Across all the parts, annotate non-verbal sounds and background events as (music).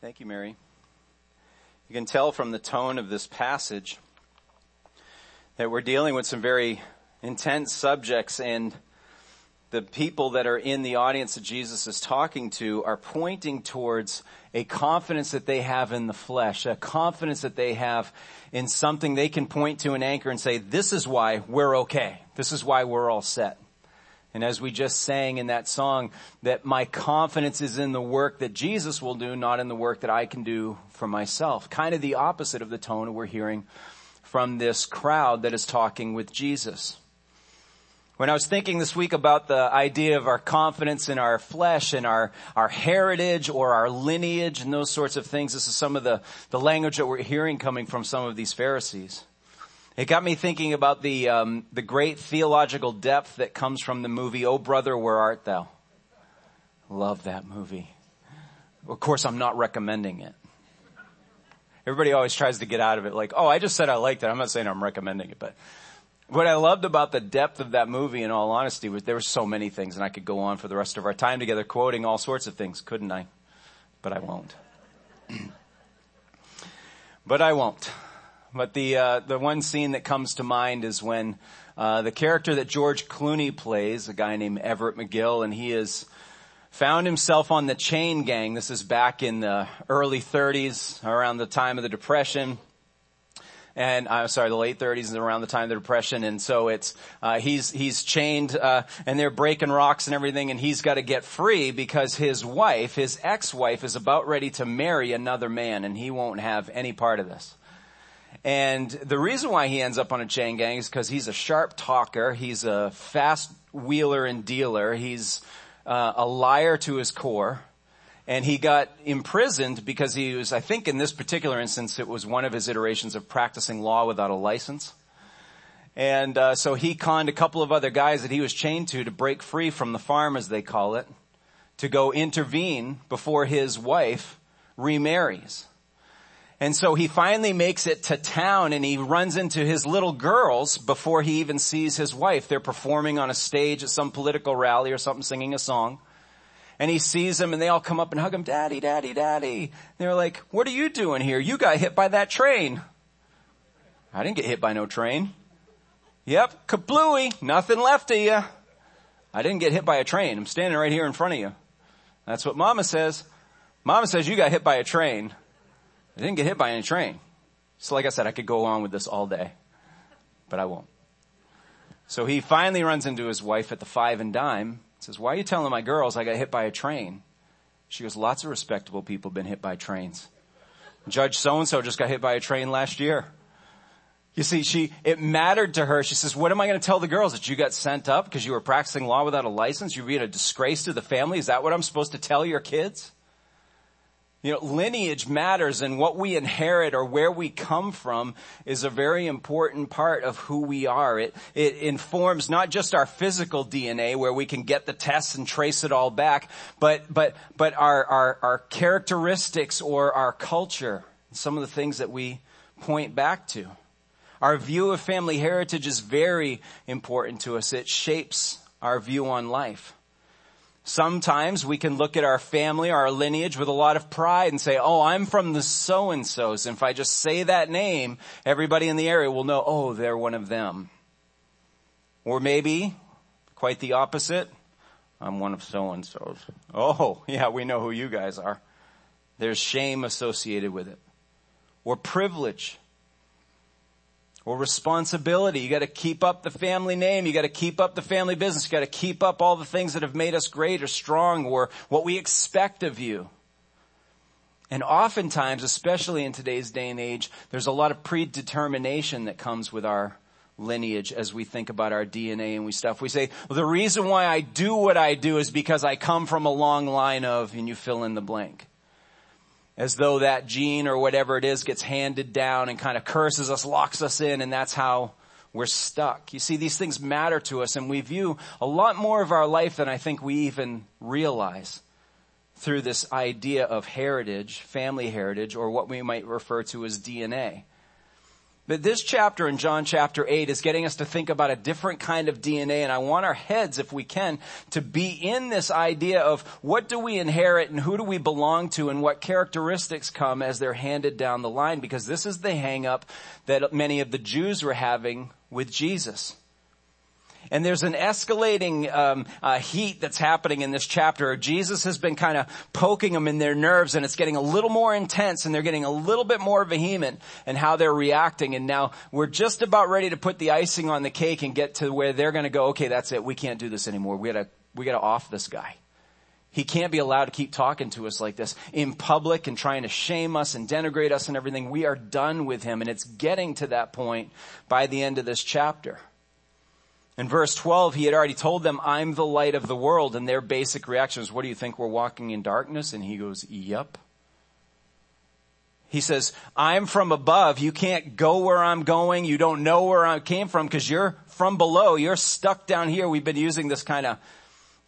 Thank you, Mary. You can tell from the tone of this passage that we're dealing with some very intense subjects and the people that are in the audience that Jesus is talking to are pointing towards a confidence that they have in the flesh, a confidence that they have in something they can point to an anchor and say, this is why we're okay. This is why we're all set. And as we just sang in that song, that my confidence is in the work that Jesus will do, not in the work that I can do for myself. Kind of the opposite of the tone we're hearing from this crowd that is talking with Jesus. When I was thinking this week about the idea of our confidence in our flesh and our, our heritage or our lineage and those sorts of things, this is some of the, the language that we're hearing coming from some of these Pharisees. It got me thinking about the, um, the great theological depth that comes from the movie, Oh Brother, Where Art Thou? Love that movie. Of course, I'm not recommending it. Everybody always tries to get out of it like, oh, I just said I liked it. I'm not saying I'm recommending it, but what I loved about the depth of that movie, in all honesty, was there were so many things, and I could go on for the rest of our time together quoting all sorts of things, couldn't I? But I won't. (clears throat) but I won't. But the uh, the one scene that comes to mind is when uh, the character that George Clooney plays, a guy named Everett McGill, and he is found himself on the chain gang. This is back in the early 30s, around the time of the Depression and I'm sorry, the late 30s and around the time of the Depression. And so it's uh, he's he's chained, uh, and they're breaking rocks and everything, and he's got to get free because his wife, his ex-wife, is about ready to marry another man, and he won't have any part of this. And the reason why he ends up on a chain gang is because he's a sharp talker, he's a fast wheeler and dealer, he's uh, a liar to his core and he got imprisoned because he was, I think in this particular instance, it was one of his iterations of practicing law without a license. And uh, so he conned a couple of other guys that he was chained to to break free from the farm, as they call it, to go intervene before his wife remarries. And so he finally makes it to town and he runs into his little girls before he even sees his wife. They're performing on a stage at some political rally or something, singing a song and he sees them and they all come up and hug him, daddy, daddy, daddy. They're like, what are you doing here? You got hit by that train. I didn't get hit by no train. Yep, kablooey, nothing left of you. I didn't get hit by a train. I'm standing right here in front of you. That's what mama says. Mama says you got hit by a train. I didn't get hit by any train. So like I said, I could go on with this all day, but I won't. So he finally runs into his wife at the five and dime says, why are you telling my girls I got hit by a train? She goes, lots of respectable people been hit by trains. Judge so-and-so just got hit by a train last year. You see, she, it mattered to her. She says, what am I going to tell the girls? That you got sent up because you were practicing law without a license? You're being a disgrace to the family? Is that what I'm supposed to tell your kids? You know, lineage matters and what we inherit or where we come from is a very important part of who we are. It, it informs not just our physical DNA where we can get the tests and trace it all back, but, but, but our, our, our characteristics or our culture, and some of the things that we point back to. Our view of family heritage is very important to us. It shapes our view on life. Sometimes we can look at our family, our lineage with a lot of pride and say, oh, I'm from the so-and-sos. And if I just say that name, everybody in the area will know, oh, they're one of them. Or maybe, quite the opposite, I'm one of so-and-sos. Oh, (laughs) yeah, we know who you guys are. There's shame associated with it. Or privilege or responsibility. You gotta keep up the family name. You gotta keep up the family business. You gotta keep up all the things that have made us great or strong or what we expect of you. And oftentimes, especially in today's day and age, there's a lot of predetermination that comes with our lineage as we think about our DNA and we stuff. We say, well, the reason why I do what I do is because I come from a long line of, and you fill in the blank as though that gene or whatever it is gets handed down and kind of curses us, locks us in, and that's how we're stuck. You see, these things matter to us and we view a lot more of our life than I think we even realize through this idea of heritage, family heritage, or what we might refer to as DNA. But this chapter in John chapter 8 is getting us to think about a different kind of DNA and I want our heads, if we can, to be in this idea of what do we inherit and who do we belong to and what characteristics come as they're handed down the line because this is the hang up that many of the Jews were having with Jesus. And there's an escalating um, uh, heat that's happening in this chapter. Jesus has been kind of poking them in their nerves, and it's getting a little more intense, and they're getting a little bit more vehement in how they're reacting. And now we're just about ready to put the icing on the cake and get to where they're going to go. Okay, that's it. We can't do this anymore. We gotta we gotta off this guy. He can't be allowed to keep talking to us like this in public and trying to shame us and denigrate us and everything. We are done with him, and it's getting to that point by the end of this chapter. In verse 12, he had already told them, I'm the light of the world. And their basic reaction is, what do you think? We're walking in darkness? And he goes, yep. He says, I'm from above. You can't go where I'm going. You don't know where I came from because you're from below. You're stuck down here. We've been using this kind of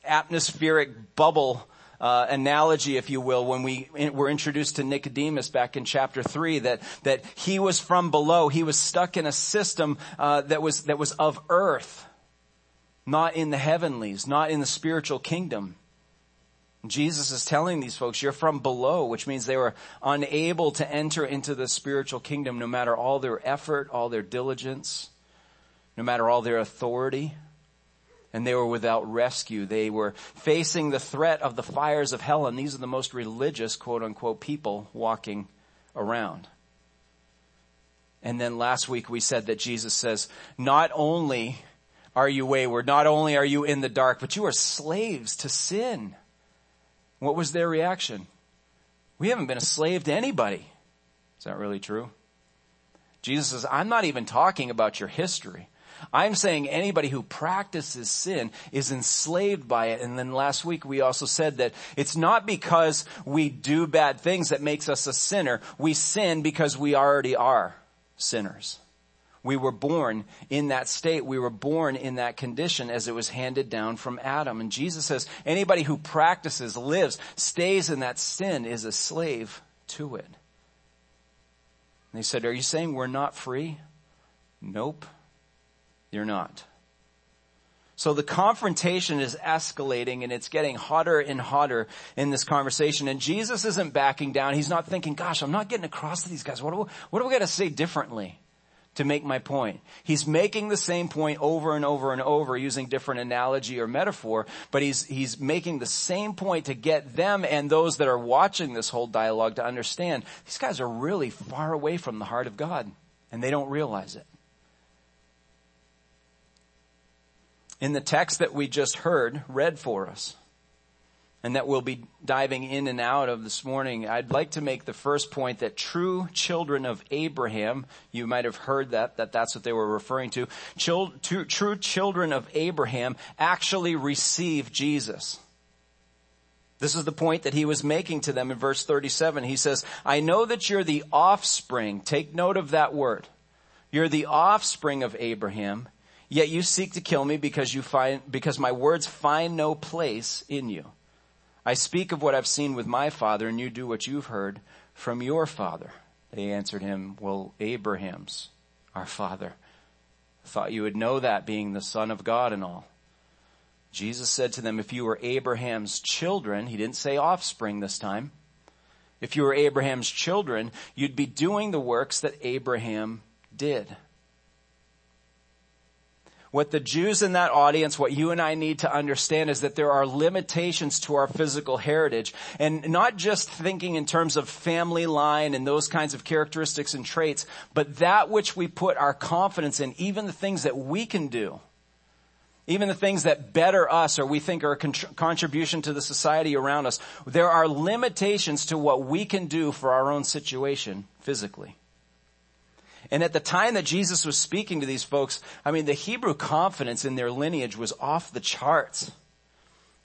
atmospheric bubble uh, analogy, if you will, when we were introduced to Nicodemus back in chapter three, that that he was from below. He was stuck in a system uh, that was that was of earth not in the heavenlies, not in the spiritual kingdom. Jesus is telling these folks, you're from below, which means they were unable to enter into the spiritual kingdom no matter all their effort, all their diligence, no matter all their authority. And they were without rescue. They were facing the threat of the fires of hell, and these are the most religious, quote unquote, people walking around. And then last week we said that Jesus says, not only are you wayward. Not only are you in the dark, but you are slaves to sin. What was their reaction? We haven't been a slave to anybody. Is that really true? Jesus says, I'm not even talking about your history. I'm saying anybody who practices sin is enslaved by it. And then last week we also said that it's not because we do bad things that makes us a sinner. We sin because we already are sinners. We were born in that state. We were born in that condition as it was handed down from Adam. And Jesus says anybody who practices, lives, stays in that sin is a slave to it. And they said, are you saying we're not free? Nope. You're not. So the confrontation is escalating and it's getting hotter and hotter in this conversation. And Jesus isn't backing down. He's not thinking, gosh, I'm not getting across to these guys. What do, we, what do we got to say differently? To make my point. He's making the same point over and over and over using different analogy or metaphor, but he's, he's making the same point to get them and those that are watching this whole dialogue to understand these guys are really far away from the heart of God and they don't realize it. In the text that we just heard read for us, and that we'll be diving in and out of this morning, I'd like to make the first point that true children of Abraham, you might have heard that, that that's what they were referring to, true, children of Abraham actually receive Jesus. This is the point that he was making to them in verse 37. He says, I know that you're the offspring. Take note of that word. You're the offspring of Abraham, yet you seek to kill me because you find, because my words find no place in you. I speak of what I've seen with my father, and you do what you've heard from your father. They answered him, Well, Abraham's our father. Thought you would know that being the son of God and all. Jesus said to them, If you were Abraham's children, he didn't say offspring this time. If you were Abraham's children, you'd be doing the works that Abraham did. What the Jews in that audience, what you and I need to understand is that there are limitations to our physical heritage. And not just thinking in terms of family line and those kinds of characteristics and traits, but that which we put our confidence in, even the things that we can do. Even the things that better us or we think are a contribution to the society around us. There are limitations to what we can do for our own situation physically. And at the time that Jesus was speaking to these folks, I mean, the Hebrew confidence in their lineage was off the charts.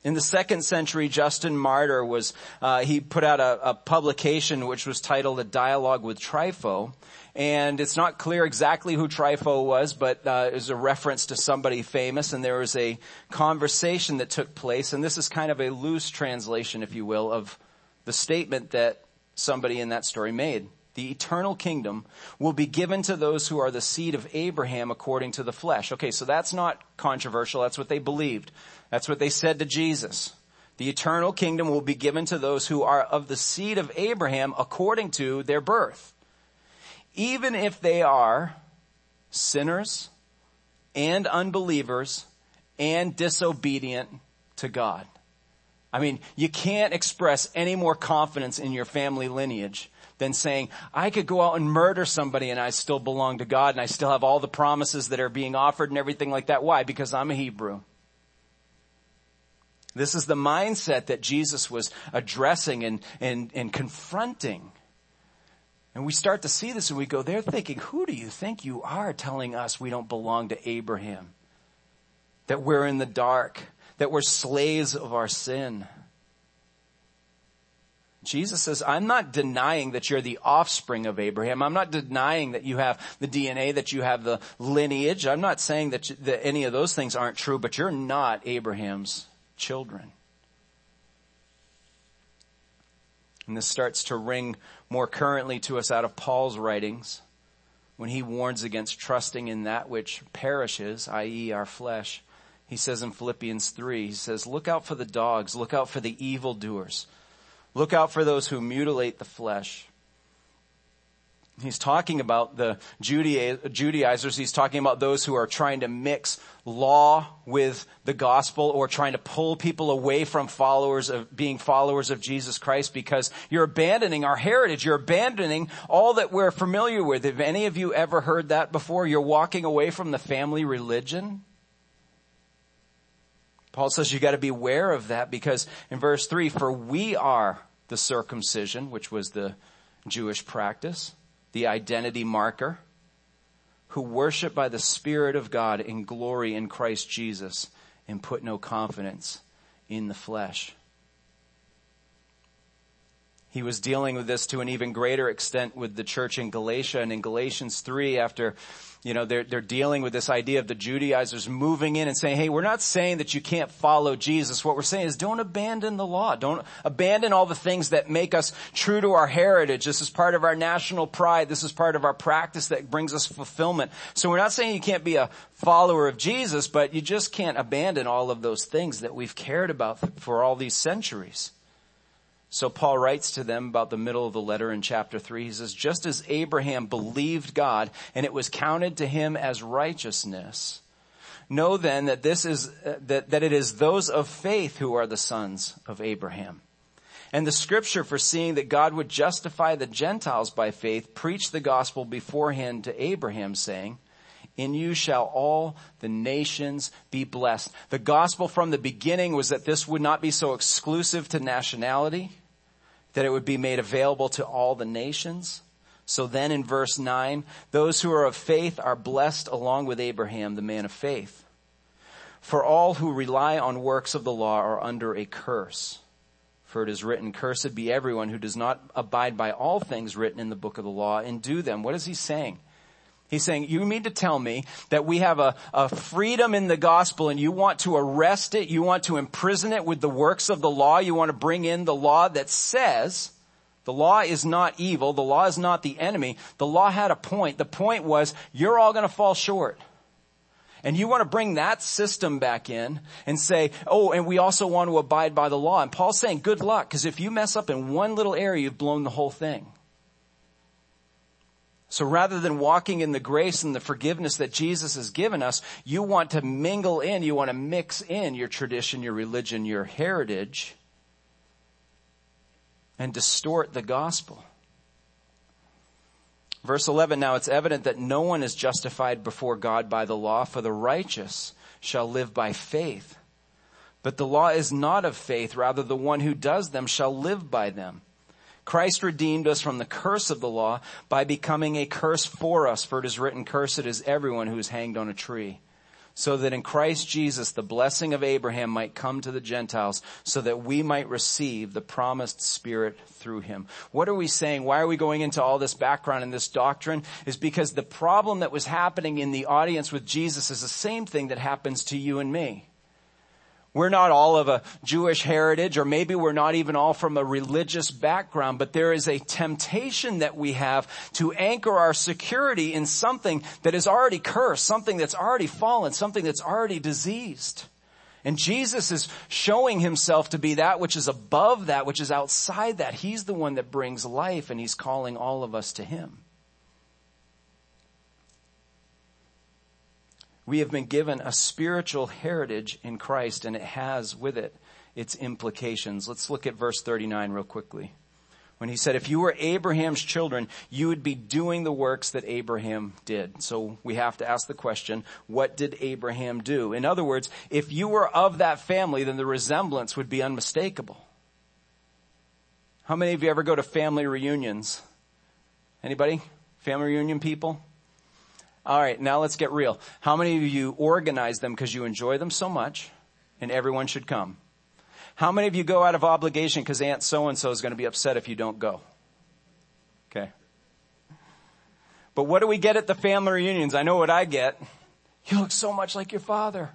In the second century, Justin Martyr was, uh, he put out a, a, publication which was titled A Dialogue with Trypho. And it's not clear exactly who Trypho was, but uh, it was a reference to somebody famous, and there was a conversation that took place, and this is kind of a loose translation, if you will, of the statement that somebody in that story made. The eternal kingdom, will be given to those who are the seed of Abraham according to the flesh. Okay, so that's not controversial. That's what they believed. That's what they said to Jesus. The eternal kingdom will be given to those who are of the seed of Abraham according to their birth. Even if they are sinners and unbelievers and disobedient to God. I mean, you can't express any more confidence in your family lineage than saying, I could go out and murder somebody and I still belong to God and I still have all the promises that are being offered and everything like that. Why? Because I'm a Hebrew. This is the mindset that Jesus was addressing and, and, and confronting. And we start to see this and we go, they're thinking, who do you think you are telling us we don't belong to Abraham? That we're in the dark, that we're slaves of our sin. Jesus says, I'm not denying that you're the offspring of Abraham. I'm not denying that you have the DNA, that you have the lineage. I'm not saying that, you, that any of those things aren't true, but you're not Abraham's children. And this starts to ring more currently to us out of Paul's writings when he warns against trusting in that which perishes, i.e. our flesh. He says in Philippians 3, he says, look out for the dogs, look out for the evildoers, look out for those who mutilate the flesh. He's talking about the Judaizers. He's talking about those who are trying to mix law with the gospel or trying to pull people away from followers of being followers of Jesus Christ because you're abandoning our heritage. You're abandoning all that we're familiar with. Have any of you ever heard that before? You're walking away from the family religion. Paul says you gotta beware of that because in verse three, for we are the circumcision, which was the Jewish practice the identity marker, who worship by the Spirit of God in glory in Christ Jesus and put no confidence in the flesh. He was dealing with this to an even greater extent with the church in Galatia and in Galatians 3 after you know, they're, they're dealing with this idea of the Judaizers moving in and saying, hey, we're not saying that you can't follow Jesus. What we're saying is don't abandon the law. Don't abandon all the things that make us true to our heritage. This is part of our national pride. This is part of our practice that brings us fulfillment. So we're not saying you can't be a follower of Jesus, but you just can't abandon all of those things that we've cared about for all these centuries. So Paul writes to them about the middle of the letter in chapter 3. He says, just as Abraham believed God and it was counted to him as righteousness, know then that this is, uh, that, that it is those of faith who are the sons of Abraham. And the scripture foreseeing that God would justify the Gentiles by faith preached the gospel beforehand to Abraham saying, in you shall all the nations be blessed. The gospel from the beginning was that this would not be so exclusive to nationality that it would be made available to all the nations. So then in verse 9, those who are of faith are blessed along with Abraham, the man of faith. For all who rely on works of the law are under a curse. For it is written, cursed be everyone who does not abide by all things written in the book of the law and do them. What is he saying? He's saying, you mean to tell me that we have a, a, freedom in the gospel and you want to arrest it, you want to imprison it with the works of the law, you want to bring in the law that says the law is not evil, the law is not the enemy. The law had a point. The point was you're all going to fall short. And you want to bring that system back in and say, oh, and we also want to abide by the law. And Paul's saying, good luck, because if you mess up in one little area, you've blown the whole thing. So rather than walking in the grace and the forgiveness that Jesus has given us, you want to mingle in, you want to mix in your tradition, your religion, your heritage, and distort the gospel. Verse 11, now it's evident that no one is justified before God by the law, for the righteous shall live by faith. But the law is not of faith, rather the one who does them shall live by them. Christ redeemed us from the curse of the law by becoming a curse for us, for it is written, cursed is everyone who is hanged on a tree. So that in Christ Jesus the blessing of Abraham might come to the Gentiles so that we might receive the promised Spirit through him. What are we saying? Why are we going into all this background and this doctrine? Is because the problem that was happening in the audience with Jesus is the same thing that happens to you and me We're not all of a Jewish heritage, or maybe we're not even all from a religious background, but there is a temptation that we have to anchor our security in something that is already cursed, something that's already fallen, something that's already diseased. And Jesus is showing himself to be that which is above that, which is outside that. He's the one that brings life and he's calling all of us to him. We have been given a spiritual heritage in Christ and it has with it its implications. Let's look at verse 39 real quickly. When he said, if you were Abraham's children, you would be doing the works that Abraham did. So we have to ask the question, what did Abraham do? In other words, if you were of that family, then the resemblance would be unmistakable. How many of you ever go to family reunions? Anybody? Family reunion people? All right, now let's get real. How many of you organize them because you enjoy them so much and everyone should come? How many of you go out of obligation because Aunt so and so is going to be upset if you don't go? Okay. But what do we get at the family reunions? I know what I get. You look so much like your father.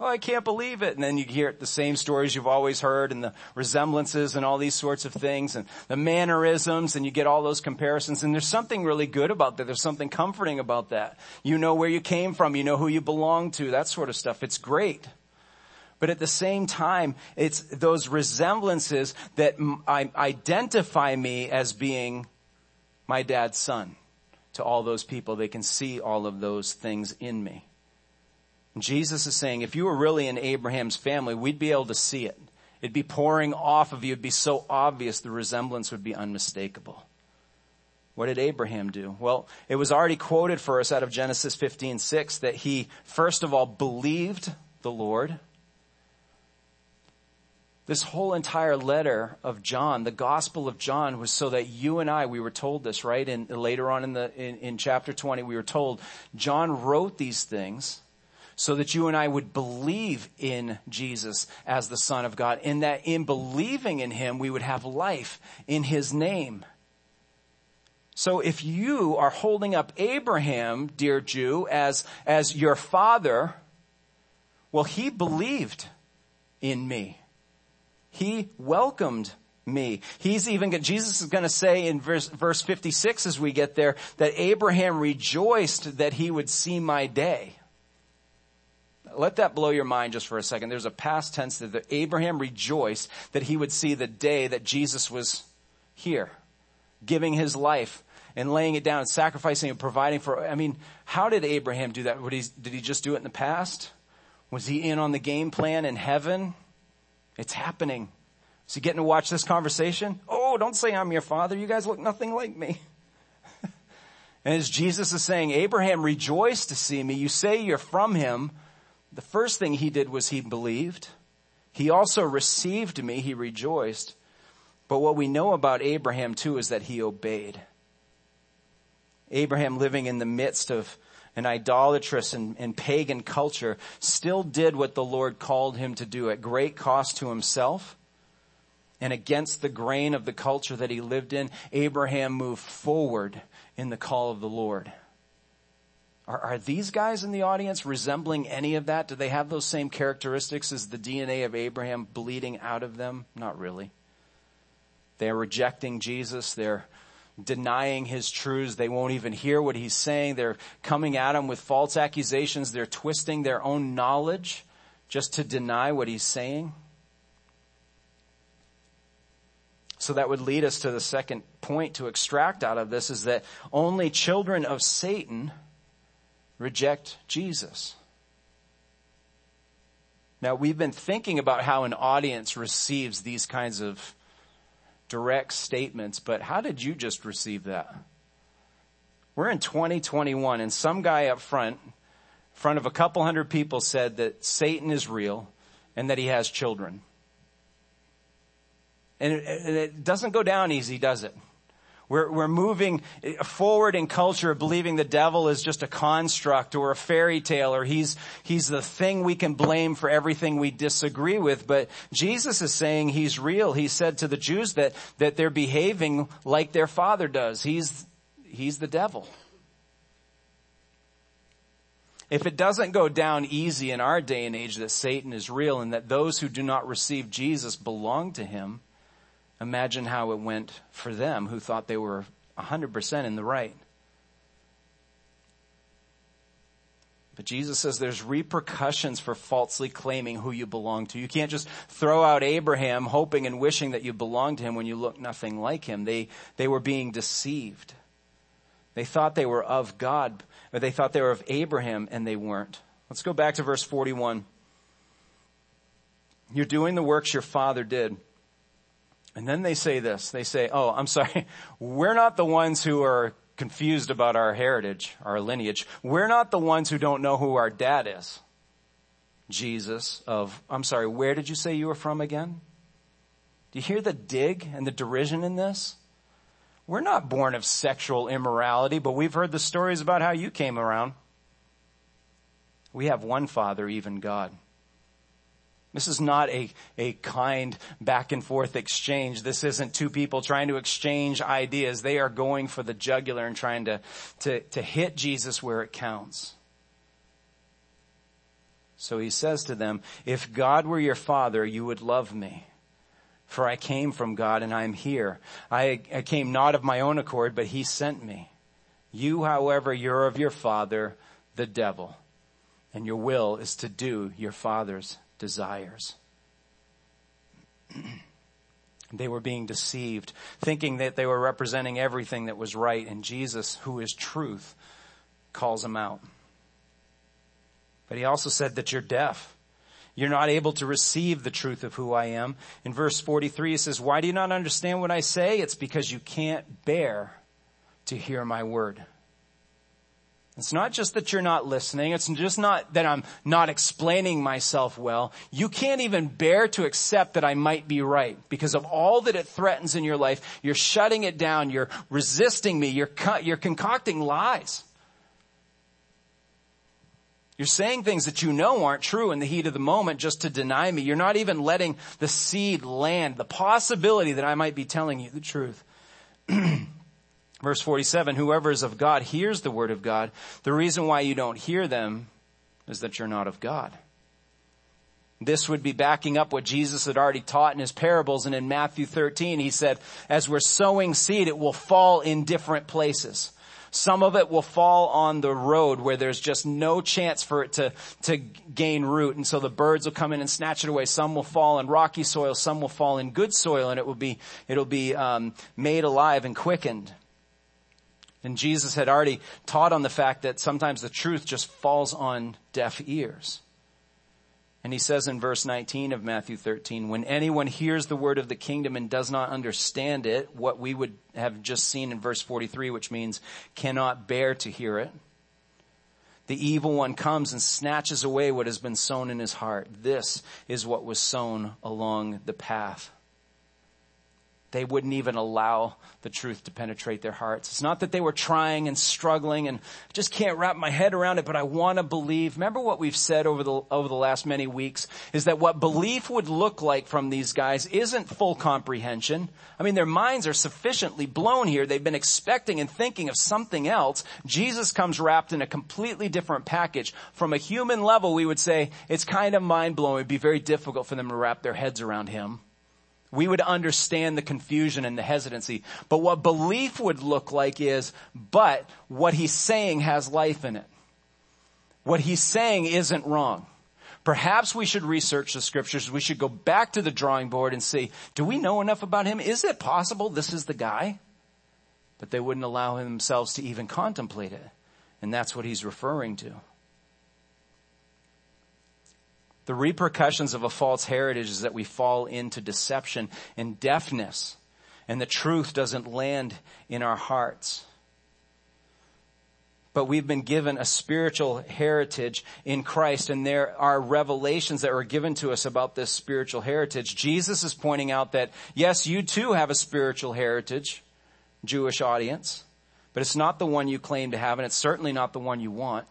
Oh, I can't believe it. And then you hear the same stories you've always heard and the resemblances and all these sorts of things and the mannerisms and you get all those comparisons. And there's something really good about that. There's something comforting about that. You know where you came from. You know who you belong to, that sort of stuff. It's great. But at the same time, it's those resemblances that identify me as being my dad's son to all those people. They can see all of those things in me. Jesus is saying, if you were really in Abraham's family, we'd be able to see it. It'd be pouring off of you. It'd be so obvious. The resemblance would be unmistakable. What did Abraham do? Well, it was already quoted for us out of Genesis 15, 6 that he first of all believed the Lord. This whole entire letter of John, the Gospel of John was so that you and I, we were told this, right? And later on in the, in, in chapter 20, we were told John wrote these things so that you and I would believe in Jesus as the Son of God and that in believing in Him, we would have life in His name. So if you are holding up Abraham, dear Jew, as, as your father, well, he believed in me. He welcomed me. He's even, Jesus is going to say in verse, verse 56 as we get there, that Abraham rejoiced that he would see my day let that blow your mind just for a second. There's a past tense that Abraham rejoiced that he would see the day that Jesus was here, giving his life and laying it down sacrificing and providing for, I mean, how did Abraham do that? He, did he just do it in the past? Was he in on the game plan in heaven? It's happening. Is he getting to watch this conversation? Oh, don't say I'm your father. You guys look nothing like me. (laughs) and as Jesus is saying, Abraham rejoiced to see me. You say you're from him. The first thing he did was he believed. He also received me. He rejoiced. But what we know about Abraham too is that he obeyed. Abraham living in the midst of an idolatrous and, and, pagan culture still did what the Lord called him to do at great cost to himself and against the grain of the culture that he lived in. Abraham moved forward in the call of the Lord. Are, are these guys in the audience resembling any of that? Do they have those same characteristics as the DNA of Abraham bleeding out of them? Not really. They're rejecting Jesus. They're denying his truths. They won't even hear what he's saying. They're coming at him with false accusations. They're twisting their own knowledge just to deny what he's saying. So that would lead us to the second point to extract out of this is that only children of Satan reject Jesus. Now we've been thinking about how an audience receives these kinds of direct statements, but how did you just receive that? We're in 2021 and some guy up front, front of a couple hundred people said that Satan is real and that he has children. And it, it doesn't go down easy, does it? We're, we're moving forward in culture believing the devil is just a construct or a fairy tale or he's, he's the thing we can blame for everything we disagree with. But Jesus is saying he's real. He said to the Jews that, that they're behaving like their father does. He's, he's the devil. If it doesn't go down easy in our day and age that Satan is real and that those who do not receive Jesus belong to him, imagine how it went for them who thought they were 100% in the right. But Jesus says there's repercussions for falsely claiming who you belong to. You can't just throw out Abraham hoping and wishing that you belong to him when you look nothing like him. They, they were being deceived. They thought they were of God, or they thought they were of Abraham and they weren't. Let's go back to verse 41. You're doing the works your father did. And then they say this. They say, oh, I'm sorry. (laughs) We're not the ones who are confused about our heritage, our lineage. We're not the ones who don't know who our dad is. Jesus of, I'm sorry, where did you say you were from again? Do you hear the dig and the derision in this? We're not born of sexual immorality, but we've heard the stories about how you came around. We have one Father, even God. This is not a, a kind back and forth exchange. This isn't two people trying to exchange ideas. They are going for the jugular and trying to, to, to hit Jesus where it counts. So he says to them, if God were your father, you would love me. For I came from God and I am here. I, I came not of my own accord, but he sent me. You, however, you're of your father, the devil, and your will is to do your father's desires. they were being deceived, thinking that they were representing everything that was right, and Jesus, who is truth, calls them out. But he also said that you're deaf. You're not able to receive the truth of who I am. In verse 43, he says, why do you not understand what I say? It's because you can't bear to hear my word. It's not just that you're not listening. It's just not that I'm not explaining myself well. You can't even bear to accept that I might be right because of all that it threatens in your life. You're shutting it down. You're resisting me. You're, you're concocting lies. You're saying things that you know aren't true in the heat of the moment just to deny me. You're not even letting the seed land, the possibility that I might be telling you the truth. (clears throat) Verse 47, whoever is of God hears the word of God. The reason why you don't hear them is that you're not of God. This would be backing up what Jesus had already taught in his parables and in Matthew 13 he said, as we're sowing seed, it will fall in different places. Some of it will fall on the road where there's just no chance for it to, to gain root. And so the birds will come in and snatch it away. Some will fall in rocky soil. Some will fall in good soil and it will be, it'll be, um, made alive and quickened. And Jesus had already taught on the fact that sometimes the truth just falls on deaf ears. And he says in verse 19 of Matthew 13, when anyone hears the word of the kingdom and does not understand it, what we would have just seen in verse 43, which means cannot bear to hear it, the evil one comes and snatches away what has been sown in his heart. This is what was sown along the path they wouldn't even allow the truth to penetrate their hearts. It's not that they were trying and struggling and I just can't wrap my head around it, but I want to believe. Remember what we've said over the, over the last many weeks is that what belief would look like from these guys isn't full comprehension. I mean, their minds are sufficiently blown here. They've been expecting and thinking of something else. Jesus comes wrapped in a completely different package. From a human level, we would say it's kind of mind blowing. It'd be very difficult for them to wrap their heads around him we would understand the confusion and the hesitancy. But what belief would look like is, but what he's saying has life in it. What he's saying isn't wrong. Perhaps we should research the scriptures. We should go back to the drawing board and see, do we know enough about him? Is it possible this is the guy? But they wouldn't allow themselves to even contemplate it. And that's what he's referring to. The repercussions of a false heritage is that we fall into deception and deafness and the truth doesn't land in our hearts. But we've been given a spiritual heritage in Christ and there are revelations that were given to us about this spiritual heritage. Jesus is pointing out that yes, you too have a spiritual heritage, Jewish audience, but it's not the one you claim to have and it's certainly not the one you want.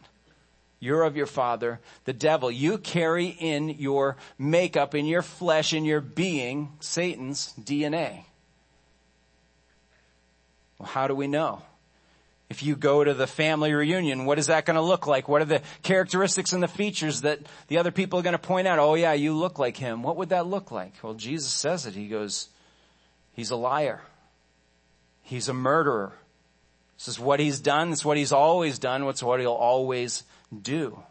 You're of your father, the devil. You carry in your makeup, in your flesh, in your being, Satan's DNA. Well, how do we know? If you go to the family reunion, what is that going to look like? What are the characteristics and the features that the other people are going to point out? Oh yeah, you look like him. What would that look like? Well, Jesus says it. He goes, he's a liar. He's a murderer. This is what he's done. It's what he's always done. It's what he'll always do.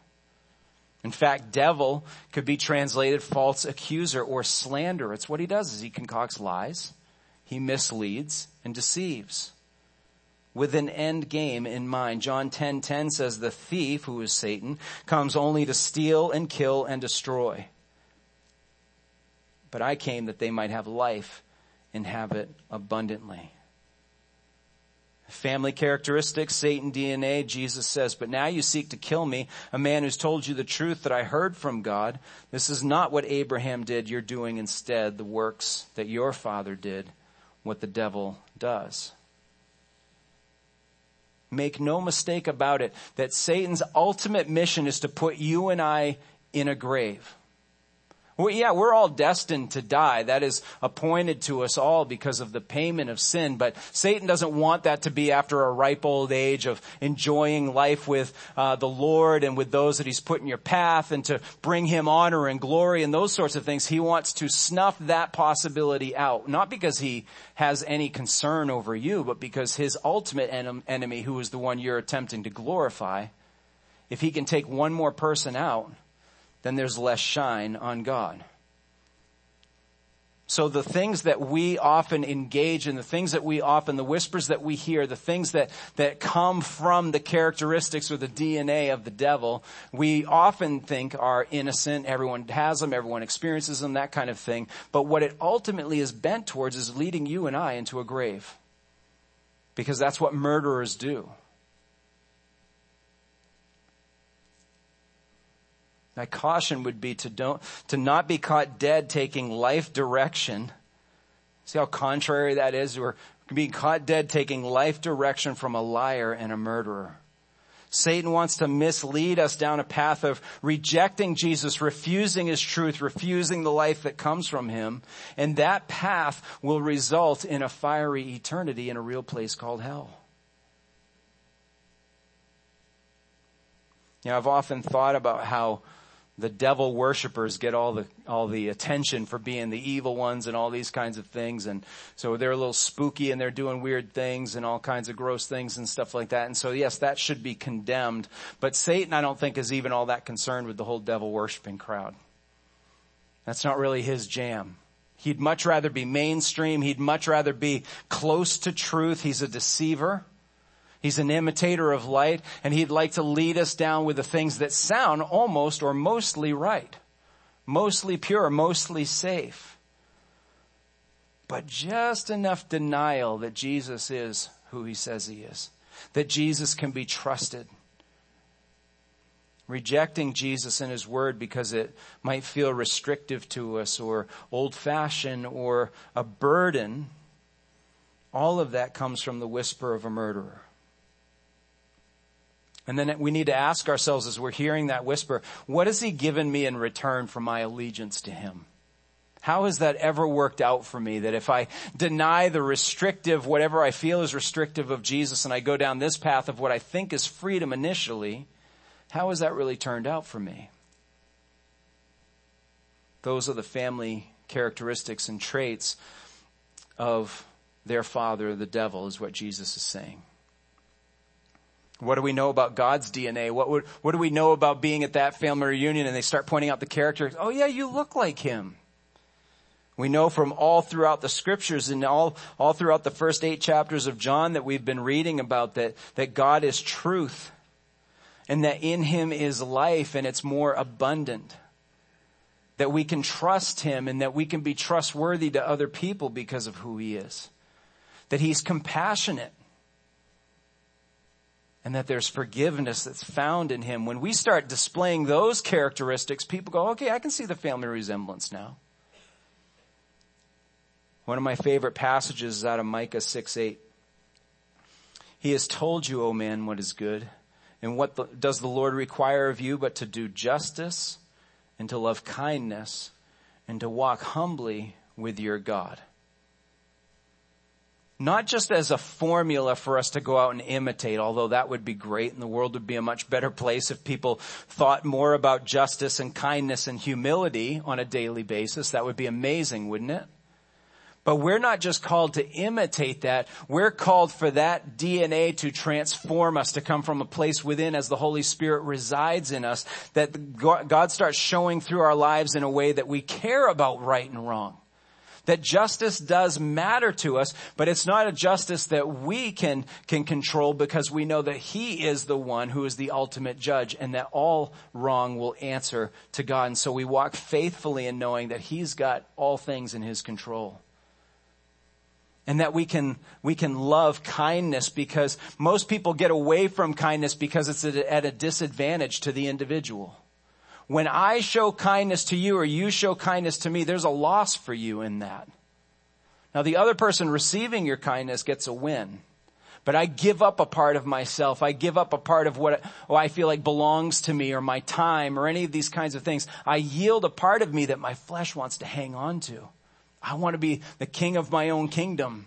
In fact, devil could be translated false accuser or slander. It's what he does is he concocts lies, he misleads and deceives with an end game in mind. John 10:10 10, 10 says the thief who is Satan comes only to steal and kill and destroy. But I came that they might have life and have it abundantly. Family characteristics, Satan DNA, Jesus says, but now you seek to kill me, a man who's told you the truth that I heard from God. This is not what Abraham did. You're doing instead the works that your father did, what the devil does. Make no mistake about it that Satan's ultimate mission is to put you and I in a grave. Well, yeah, we're all destined to die. That is appointed to us all because of the payment of sin. But Satan doesn't want that to be after a ripe old age of enjoying life with uh, the Lord and with those that He's put in your path, and to bring Him honor and glory and those sorts of things. He wants to snuff that possibility out, not because He has any concern over you, but because His ultimate en- enemy, who is the one you're attempting to glorify, if He can take one more person out then there's less shine on God. So the things that we often engage in, the things that we often, the whispers that we hear, the things that, that come from the characteristics or the DNA of the devil, we often think are innocent. Everyone has them, everyone experiences them, that kind of thing. But what it ultimately is bent towards is leading you and I into a grave. Because that's what murderers do. My caution would be to don't, to not be caught dead taking life direction. See how contrary that is? We're being caught dead taking life direction from a liar and a murderer. Satan wants to mislead us down a path of rejecting Jesus, refusing his truth, refusing the life that comes from him. And that path will result in a fiery eternity in a real place called hell. You know, I've often thought about how the devil worshippers get all the all the attention for being the evil ones and all these kinds of things. And so they're a little spooky and they're doing weird things and all kinds of gross things and stuff like that. And so yes that should be condemned. But satan i don't think is even all that concerned with the whole devil worshiping crowd. That's not really his jam. He'd much rather be mainstream. He'd much rather be close to truth. He's a deceiver He's an imitator of light and he'd like to lead us down with the things that sound almost or mostly right, mostly pure, mostly safe. But just enough denial that Jesus is who he says he is, that Jesus can be trusted. Rejecting Jesus and his word because it might feel restrictive to us or old fashioned or a burden. All of that comes from the whisper of a murderer. And then we need to ask ourselves as we're hearing that whisper, what has he given me in return for my allegiance to him? How has that ever worked out for me that if I deny the restrictive, whatever I feel is restrictive of Jesus and I go down this path of what I think is freedom initially, how has that really turned out for me? Those are the family characteristics and traits of their father, the devil, is what Jesus is saying. What do we know about God's DNA? What would, what do we know about being at that family reunion and they start pointing out the characters? Oh yeah, you look like him. We know from all throughout the scriptures and all, all throughout the first eight chapters of John that we've been reading about that, that God is truth and that in him is life and it's more abundant. That we can trust him and that we can be trustworthy to other people because of who he is. That he's compassionate and that there's forgiveness that's found in him. When we start displaying those characteristics, people go, okay, I can see the family resemblance now. One of my favorite passages is out of Micah 6 8. He has told you, O man, what is good. And what the, does the Lord require of you but to do justice and to love kindness and to walk humbly with your God? Not just as a formula for us to go out and imitate, although that would be great and the world would be a much better place if people thought more about justice and kindness and humility on a daily basis. That would be amazing, wouldn't it? But we're not just called to imitate that. We're called for that DNA to transform us, to come from a place within as the Holy Spirit resides in us, that God starts showing through our lives in a way that we care about right and wrong that justice does matter to us, but it's not a justice that we can, can control because we know that He is the one who is the ultimate judge and that all wrong will answer to God. And so we walk faithfully in knowing that He's got all things in His control and that we can we can love kindness because most people get away from kindness because it's at a disadvantage to the individual when I show kindness to you or you show kindness to me, there's a loss for you in that. Now the other person receiving your kindness gets a win. But I give up a part of myself. I give up a part of what oh, I feel like belongs to me or my time or any of these kinds of things. I yield a part of me that my flesh wants to hang on to. I want to be the king of my own kingdom.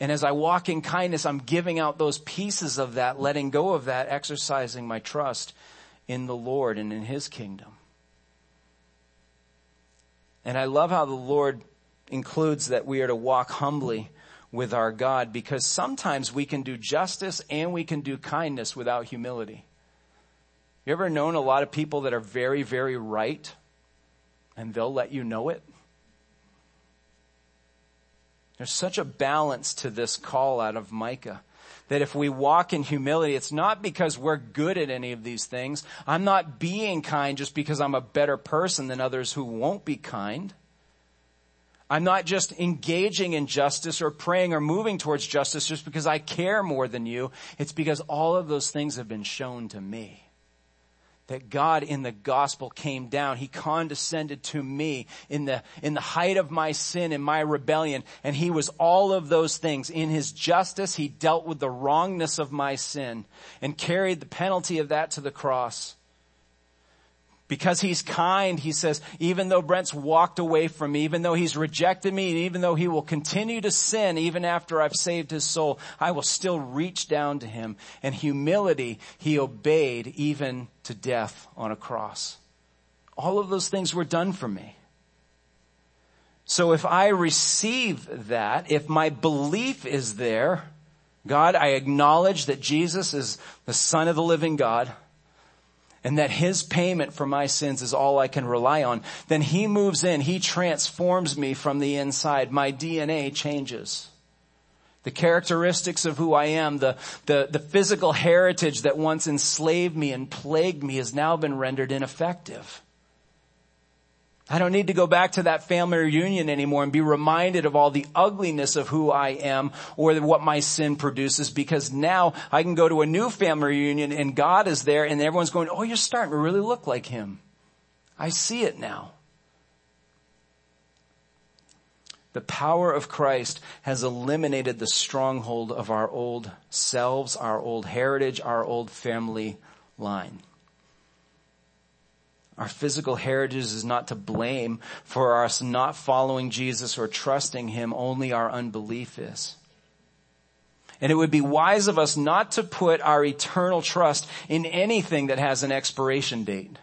And as I walk in kindness, I'm giving out those pieces of that, letting go of that, exercising my trust in the Lord and in His kingdom. And I love how the Lord includes that we are to walk humbly with our God because sometimes we can do justice and we can do kindness without humility. You ever known a lot of people that are very, very right and they'll let you know it? There's such a balance to this call out of Micah that if we walk in humility, it's not because we're good at any of these things. I'm not being kind just because I'm a better person than others who won't be kind. I'm not just engaging in justice or praying or moving towards justice just because I care more than you. It's because all of those things have been shown to me that God in the gospel came down. He condescended to me in the, in the height of my sin and my rebellion. And he was all of those things. In his justice, he dealt with the wrongness of my sin and carried the penalty of that to the cross. Because he's kind, he says, even though Brent's walked away from me, even though he's rejected me, and even though he will continue to sin even after I've saved his soul, I will still reach down to him. And humility, he obeyed even to death on a cross. All of those things were done for me. So if I receive that, if my belief is there, God, I acknowledge that Jesus is the Son of the living God, and that his payment for my sins is all I can rely on, then he moves in, he transforms me from the inside. My DNA changes. The characteristics of who I am, the, the, the physical heritage that once enslaved me and plagued me has now been rendered ineffective. I don't need to go back to that family reunion anymore and be reminded of all the ugliness of who I am or what my sin produces because now I can go to a new family reunion and God is there and everyone's going, oh, you're starting to really look like him. I see it now. The power of Christ has eliminated the stronghold of our old selves, our old heritage, our old family line. Our physical heritage is not to blame for us not following Jesus or trusting Him, only our unbelief is. And it would be wise of us not to put our eternal trust in anything that has an expiration date.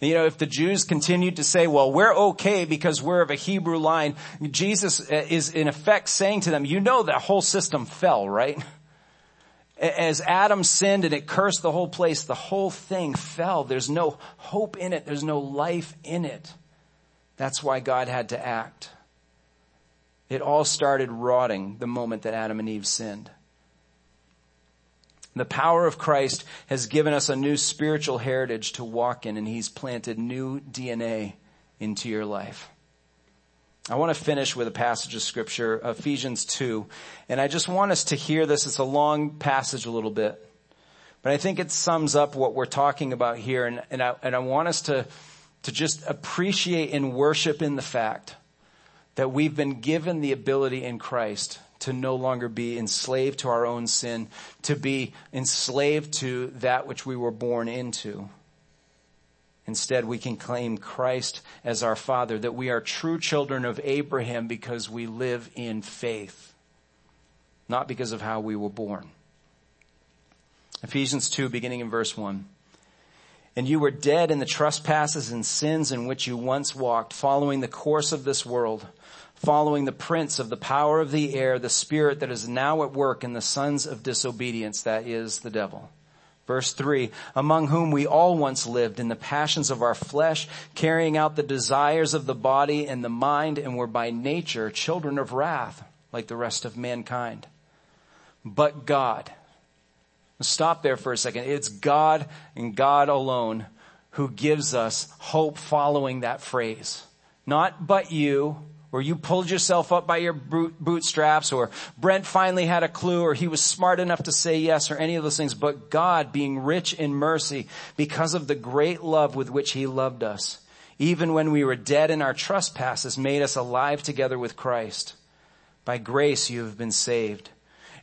You know, if the Jews continued to say, well, we're okay because we're of a Hebrew line, Jesus is in effect saying to them, you know that whole system fell, right? (laughs) As Adam sinned and it cursed the whole place, the whole thing fell. There's no hope in it. There's no life in it. That's why God had to act. It all started rotting the moment that Adam and Eve sinned. The power of Christ has given us a new spiritual heritage to walk in and he's planted new DNA into your life. I want to finish with a passage of scripture, Ephesians 2. And I just want us to hear this. It's a long passage a little bit. But I think it sums up what we're talking about here. And, and, I, and I want us to, to just appreciate and worship in the fact that we've been given the ability in Christ to no longer be enslaved to our own sin, to be enslaved to that which we were born into. Instead, we can claim Christ as our Father, that we are true children of Abraham because we live in faith, not because of how we were born. Ephesians 2, beginning in verse 1. And you were dead in the trespasses and sins in which you once walked, following the course of this world, following the prince of the power of the air, the spirit that is now at work in the sons of disobedience, that is the devil Verse 3, among whom we all once lived in the passions of our flesh, carrying out the desires of the body and the mind, and were by nature children of wrath, like the rest of mankind. But God, stop there for a second. It's God and God alone who gives us hope following that phrase. Not but you, or you pulled yourself up by your bootstraps, or Brent finally had a clue, or he was smart enough to say yes, or any of those things. But God, being rich in mercy, because of the great love with which he loved us, even when we were dead in our trespasses, made us alive together with Christ. By grace you have been saved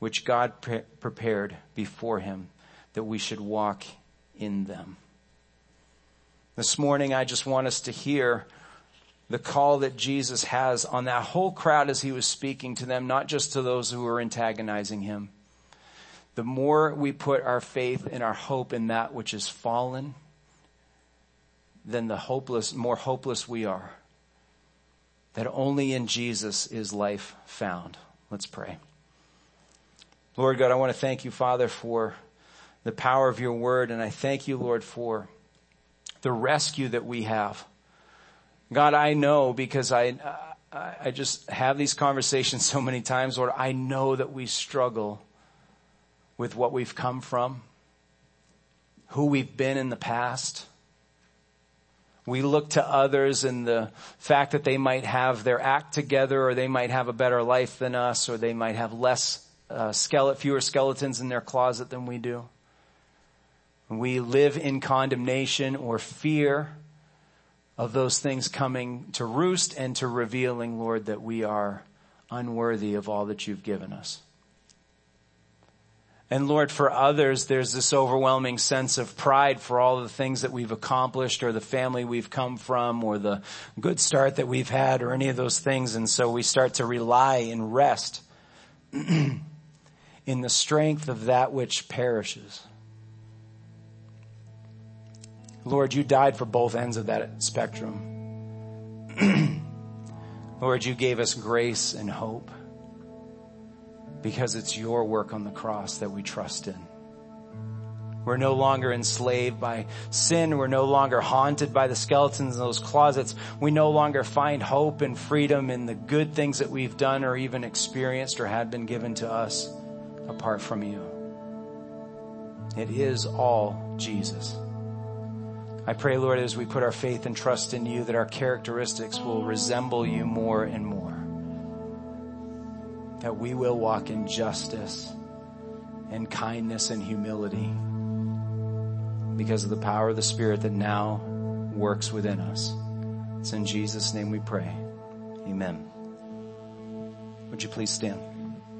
which God pre- prepared before him that we should walk in them. This morning, I just want us to hear the call that Jesus has on that whole crowd as he was speaking to them, not just to those who were antagonizing him. The more we put our faith and our hope in that which is fallen, then the hopeless, more hopeless we are. That only in Jesus is life found. Let's pray. Lord God, I want to thank you, Father, for the power of your word. And I thank you, Lord, for the rescue that we have. God, I know because I, I just have these conversations (laughs) so many times, Lord, I know that we struggle with what we've come from, who we've been in the past. We look to others and the fact that they might have their act together or they might have a better life than us or they might have less uh, fewer skeletons in their closet than we do. We live in condemnation or fear of those things coming to roost and to revealing, Lord, that we are unworthy of all that you've given us. And Lord, for others, there's this overwhelming sense of pride for all the things that we've accomplished or the family we've come from or the good start that we've had or any of those things. And so we start to rely and rest (clears throat) in the strength of that which perishes. Lord, you died for both ends of that spectrum. (clears throat) Lord, you gave us grace and hope because it's your work on the cross that we trust in. We're no longer enslaved by sin. We're no longer haunted by the skeletons in those closets. We no longer find hope and freedom in the good things that we've done or even experienced or had been given to us apart from you. It is all Jesus. I pray, Lord, as we put our faith and trust in you, that our characteristics will resemble you more and more. That we will walk in justice and kindness and humility because of the power of the Spirit that now works within us. It's in Jesus' name we pray. Amen. Would you please stand?